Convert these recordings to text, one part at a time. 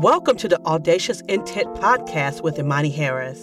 Welcome to the Audacious Intent Podcast with Imani Harris.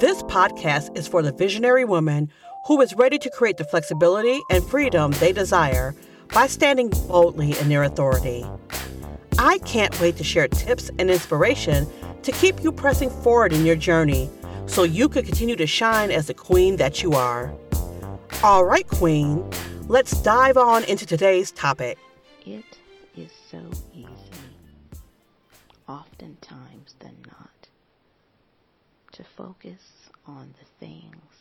This podcast is for the visionary woman who is ready to create the flexibility and freedom they desire by standing boldly in their authority. I can't wait to share tips and inspiration to keep you pressing forward in your journey so you can continue to shine as the queen that you are. All right, queen, let's dive on into today's topic. It is so oftentimes than not, to focus on the things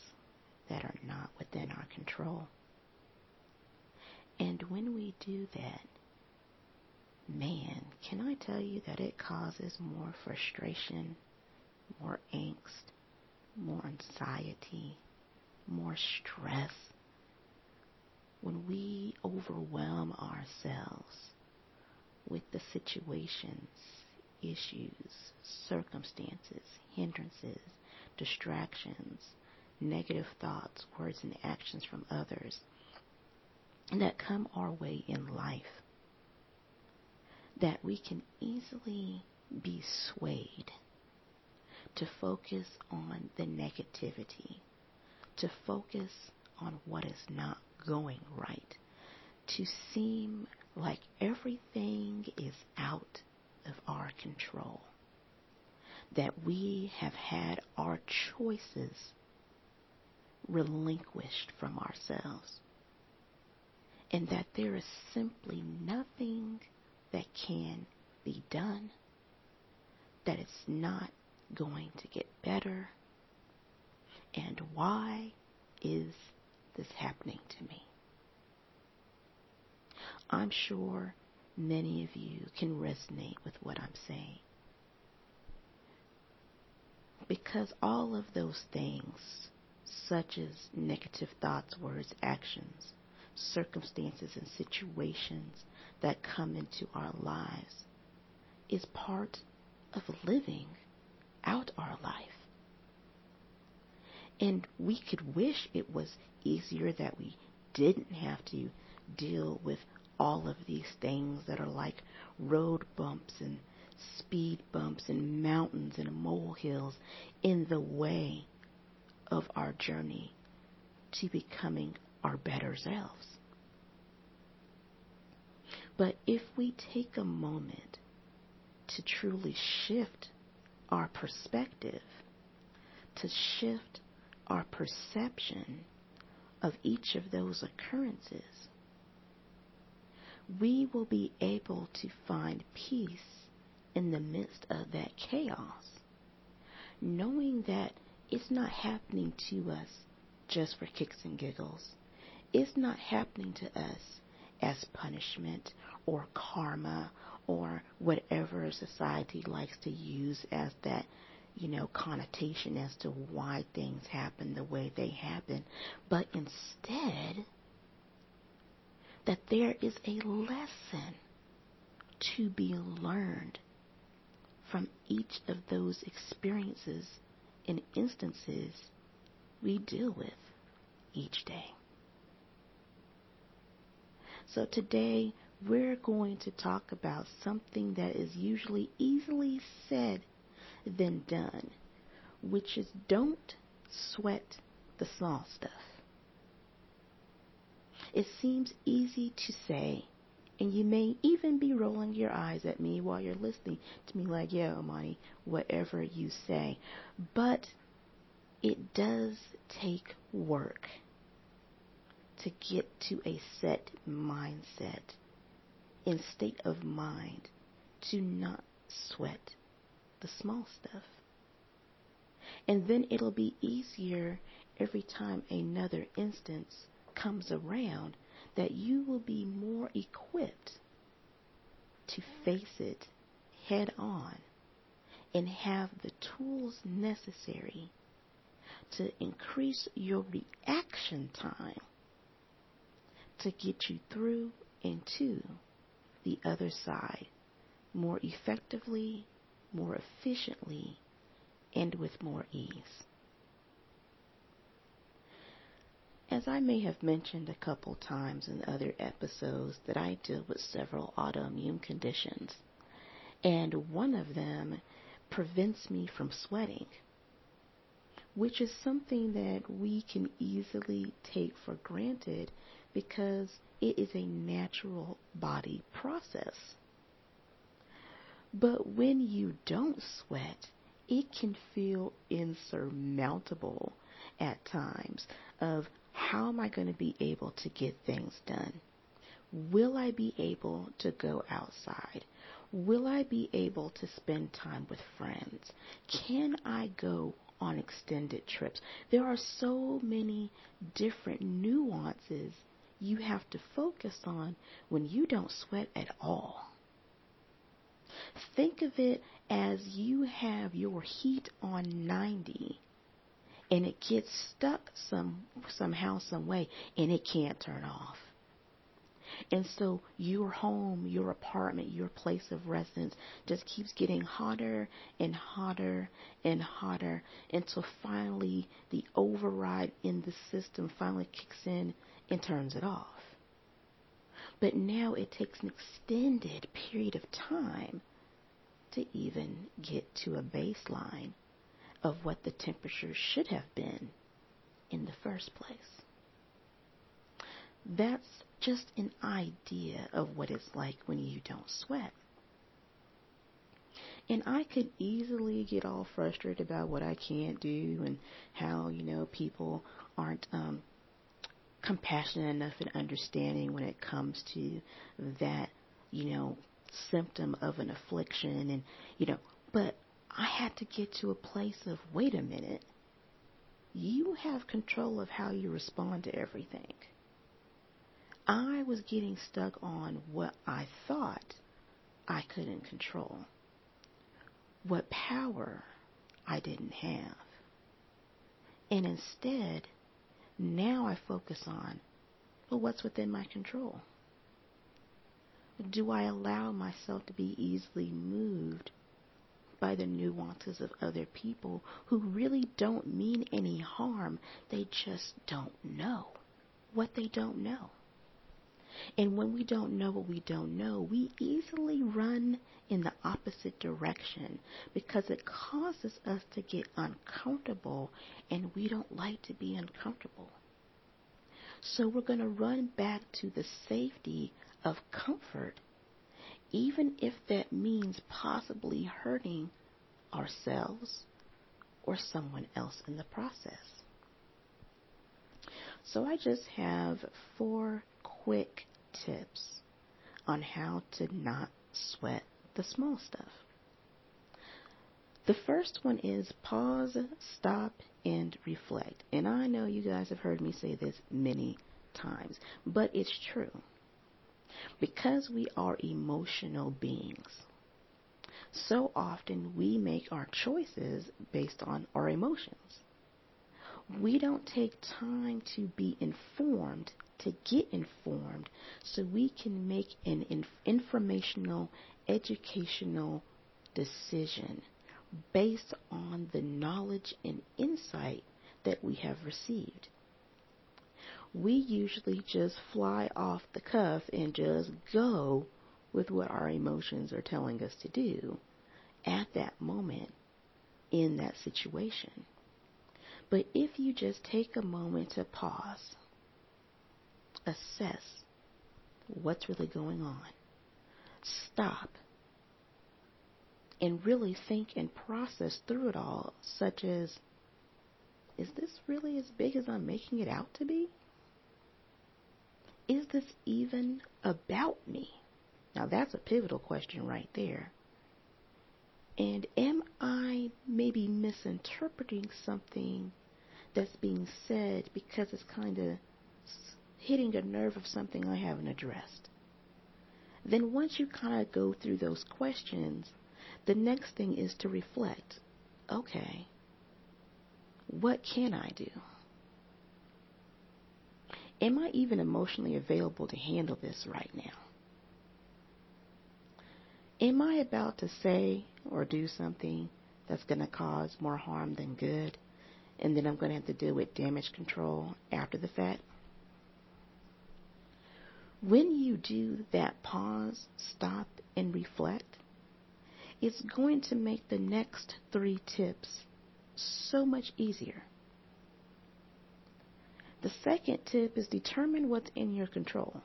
that are not within our control. And when we do that, man, can I tell you that it causes more frustration, more angst, more anxiety, more stress when we overwhelm ourselves with the situations, issues, circumstances, hindrances, distractions, negative thoughts, words, and actions from others that come our way in life, that we can easily be swayed to focus on the negativity, to focus on what is not going right, to seem like everything is out of our control, that we have had our choices relinquished from ourselves, and that there is simply nothing that can be done, that it's not going to get better, and why is this happening to me? I'm sure many of you can resonate with what I'm saying. Because all of those things, such as negative thoughts, words, actions, circumstances, and situations that come into our lives, is part of living out our life. And we could wish it was easier that we didn't have to deal with all of these things that are like road bumps and speed bumps and mountains and molehills in the way of our journey to becoming our better selves. But if we take a moment to truly shift our perspective, to shift our perception of each of those occurrences, we will be able to find peace in the midst of that chaos, knowing that it's not happening to us just for kicks and giggles. It's not happening to us as punishment or karma or whatever society likes to use as that, you know, connotation as to why things happen the way they happen, but instead that there is a lesson to be learned from each of those experiences and instances we deal with each day. So today we're going to talk about something that is usually easily said than done, which is don't sweat the small stuff. It seems easy to say, and you may even be rolling your eyes at me while you're listening to me like, yeah, Imani, whatever you say. But it does take work to get to a set mindset in state of mind to not sweat the small stuff. And then it'll be easier every time another instance comes around that you will be more equipped to face it head on and have the tools necessary to increase your reaction time to get you through and to the other side more effectively, more efficiently, and with more ease. As I may have mentioned a couple times in other episodes that I deal with several autoimmune conditions. And one of them prevents me from sweating, which is something that we can easily take for granted because it is a natural body process. But when you don't sweat, it can feel insurmountable at times of how am I going to be able to get things done? Will I be able to go outside? Will I be able to spend time with friends? Can I go on extended trips? There are so many different nuances you have to focus on when you don't sweat at all. Think of it as you have your heat on 90 and it gets stuck some somehow some way and it can't turn off. And so your home, your apartment, your place of residence just keeps getting hotter and hotter and hotter until finally the override in the system finally kicks in and turns it off. But now it takes an extended period of time to even get to a baseline of what the temperature should have been in the first place. That's just an idea of what it's like when you don't sweat. And I could easily get all frustrated about what I can't do and how, you know, people aren't um, compassionate enough and understanding when it comes to that, you know, symptom of an affliction and, you know, but I had to get to a place of, wait a minute, you have control of how you respond to everything. I was getting stuck on what I thought I couldn't control, what power I didn't have. And instead, now I focus on, well, what's within my control? Do I allow myself to be easily moved by the nuances of other people who really don't mean any harm? They just don't know what they don't know. And when we don't know what we don't know, we easily run in the opposite direction because it causes us to get uncomfortable and we don't like to be uncomfortable. So we're going to run back to the safety of comfort, even if that means possibly hurting ourselves or someone else in the process. So I just have four quick tips on how to not sweat the small stuff. The first one is pause, stop, and reflect. And I know you guys have heard me say this many times, but it's true. Because we are emotional beings, so often we make our choices based on our emotions. We don't take time to be informed, to get informed, so we can make an informational, educational decision based on the knowledge and insight that we have received. We usually just fly off the cuff and just go with what our emotions are telling us to do at that moment in that situation. But if you just take a moment to pause, assess what's really going on, stop, and really think and process through it all, such as, is this really as big as I'm making it out to be? Is this even about me? Now that's a pivotal question right there. And am I maybe misinterpreting something that's being said because it's kind of hitting a nerve of something I haven't addressed? Then once you kind of go through those questions, the next thing is to reflect. Okay, what can I do? Am I even emotionally available to handle this right now? Am I about to say or do something that's going to cause more harm than good? And then I'm going to have to deal with damage control after the fact? When you do that pause, stop, and reflect, it's going to make the next three tips so much easier. The second tip is determine what's in your control.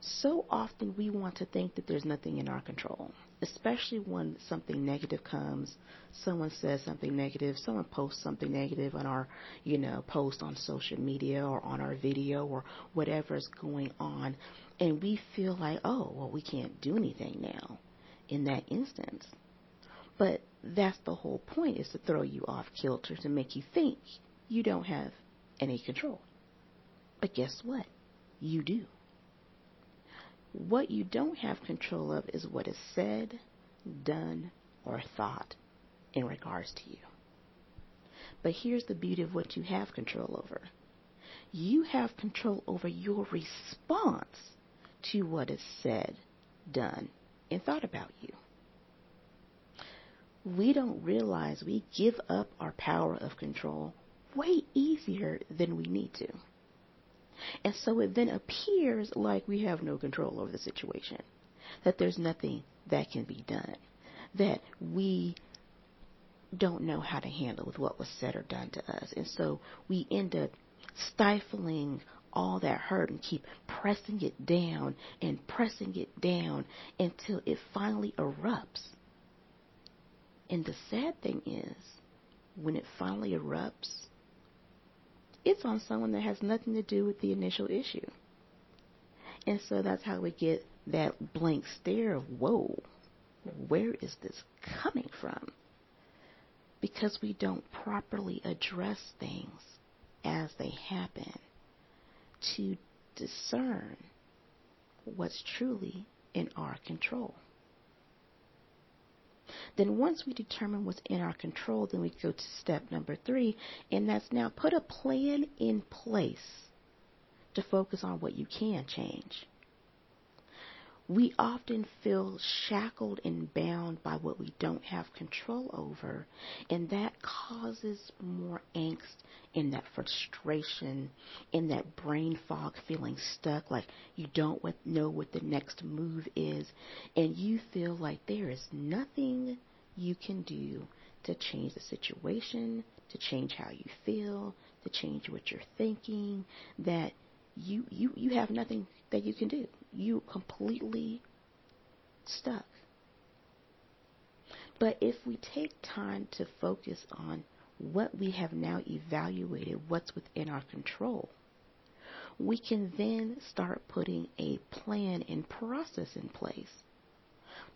So often we want to think that there's nothing in our control, especially when something negative comes. Someone says something negative, someone posts something negative on our, you know, post on social media or on our video or whatever's going on. And we feel like, oh, well, we can't do anything now in that instance. But that's the whole point is to throw you off kilter to make you think you don't have any control. But guess what? You do. What you don't have control of is what is said, done, or thought in regards to you. But here's the beauty of what you have control over. You have control over your response to what is said, done, and thought about you. We don't realize we give up our power of control way easier than we need to. And so it then appears like we have no control over the situation, that there's nothing that can be done, that we don't know how to handle with what was said or done to us. And so we end up stifling all that hurt and keep pressing it down and pressing it down until it finally erupts. And the sad thing is, when it finally erupts, it's on someone that has nothing to do with the initial issue. And so that's how we get that blank stare of, whoa, where is this coming from? Because we don't properly address things as they happen to discern what's truly in our control. Then once we determine what's in our control, then we go to step number three, and that's now put a plan in place to focus on what you can change. We often feel shackled and bound by what we don't have control over, and that causes more angst and that frustration and that brain fog feeling stuck, like you don't know what the next move is, and you feel like there is nothing you can do to change the situation, to change how you feel, to change what you're thinking, that you you you have nothing that you can do. You completely stuck. But if we take time to focus on what we have now evaluated, what's within our control, we can then start putting a plan and process in place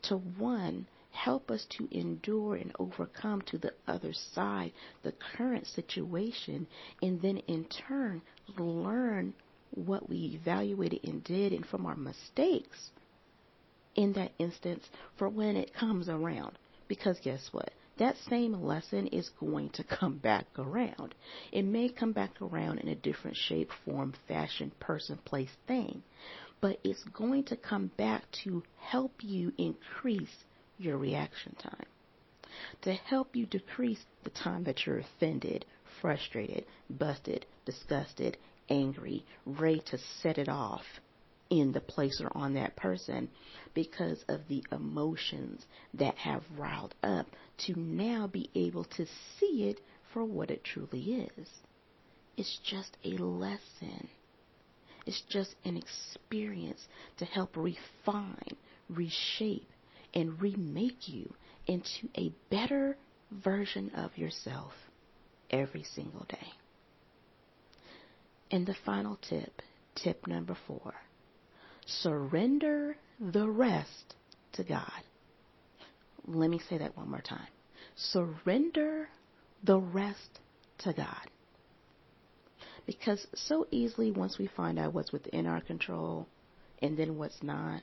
to one, help us to endure and overcome to the other side the current situation, and then in turn learn what we evaluated and did and from our mistakes in that instance for when it comes around. Because guess what? That same lesson is going to come back around. It may come back around in a different shape, form, fashion, person, place, thing, but it's going to come back to help you increase your reaction time, to help you decrease the time that you're offended, frustrated, busted, disgusted, angry, ready to set it off in the place or on that person because of the emotions that have riled up to now be able to see it for what it truly is. It's just a lesson. It's just an experience to help refine, reshape, and remake you into a better version of yourself every single day. And the final tip, tip number four, surrender the rest to God. Let me say that one more time. Surrender the rest to God. Because so easily, once we find out what's within our control and then what's not,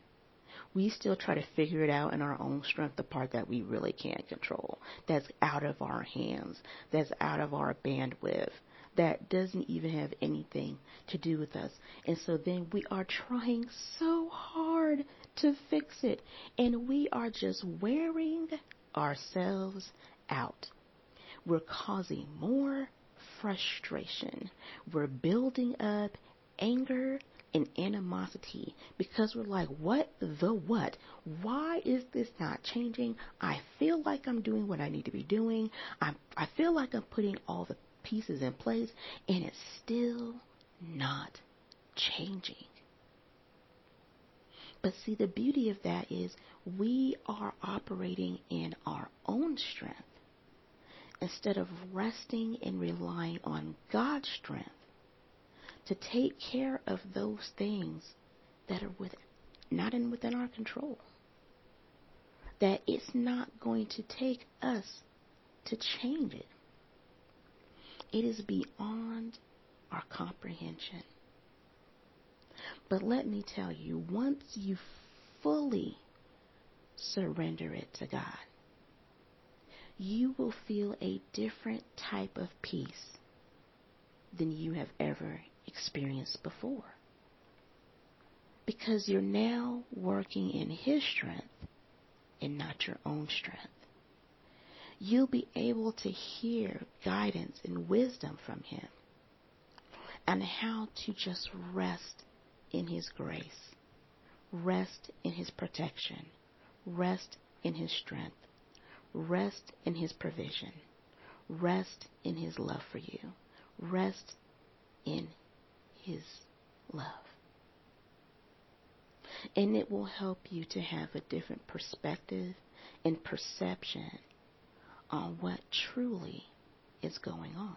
we still try to figure it out in our own strength, the part that we really can't control, that's out of our hands, that's out of our bandwidth, that doesn't even have anything to do with us. And so then we are trying so hard to fix it, and we are just wearing ourselves out. We're causing more frustration. We're building up anger, and animosity because we're like, what the what? Why is this not changing? I feel like I'm doing what I need to be doing. I, I feel like I'm putting all the pieces in place and it's still not changing. But see, the beauty of that is we are operating in our own strength instead of resting and relying on God's strength to take care of those things that are with, not in within our control. That it's not going to take us to change it. It is beyond our comprehension. But let me tell you, once you fully surrender it to God, you will feel a different type of peace than you have ever experienced before. Because you're now working in His strength and not your own strength. You'll be able to hear guidance and wisdom from Him and how to just rest in His grace, rest in His protection, rest in His strength, rest in His provision, rest in His love for you, rest in his love. And it will help you to have a different perspective and perception on what truly is going on.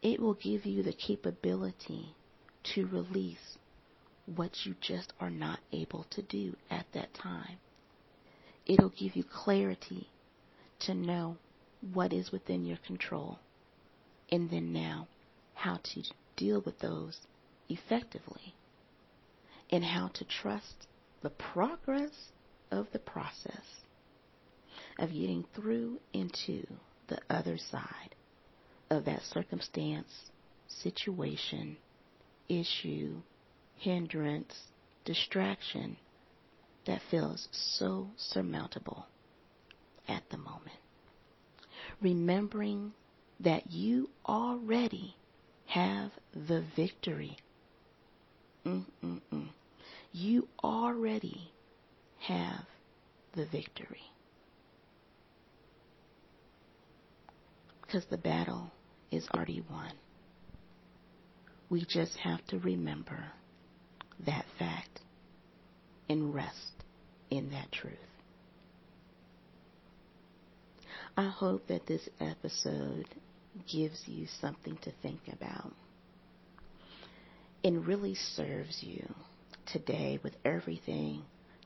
It will give you the capability to release what you just are not able to do at that time. It'll give you clarity to know what is within your control and then now how to deal with those effectively and how to trust the progress of the process of getting through into the other side of that circumstance, situation, issue, hindrance, distraction that feels so surmountable at the moment. Remembering that you already have the victory. Mm-mm-mm. You already have the victory. Because the battle is already won. We just have to remember that fact and rest in that truth. I hope that this episode gives you something to think about and really serves you today with everything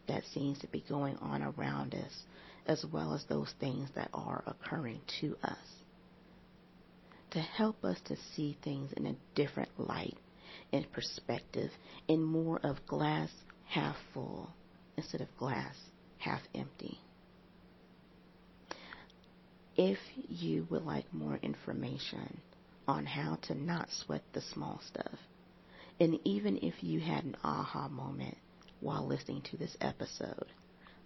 that seems to be going on around us, as well as those things that are occurring to us. To help us to see things in a different light and perspective, in more of glass half full instead of glass half empty. If you would like more information on how to not sweat the small stuff, and even if you had an aha moment while listening to this episode,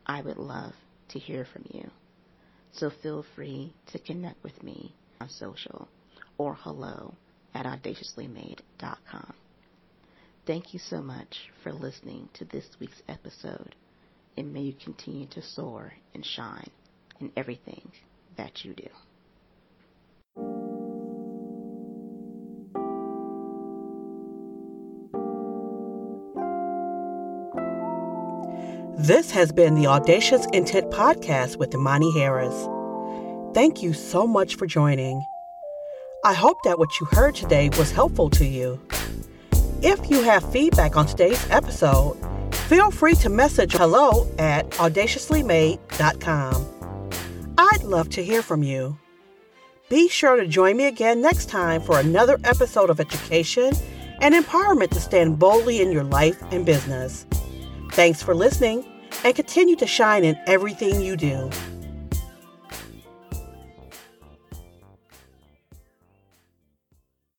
I would love to hear from you. So feel free to connect with me on social or hello at audaciouslymade.com. Thank you so much for listening to this week's episode, and may you continue to soar and shine in everything that you do. This has been the Audacious Intent Podcast with Imani Harris. Thank you so much for joining. I hope that what you heard today was helpful to you. If you have feedback on today's episode, feel free to message hello at audaciouslymade.com. I'd love to hear from you. Be sure to join me again next time for another episode of education and empowerment to stand boldly in your life and business. Thanks for listening and continue to shine in everything you do.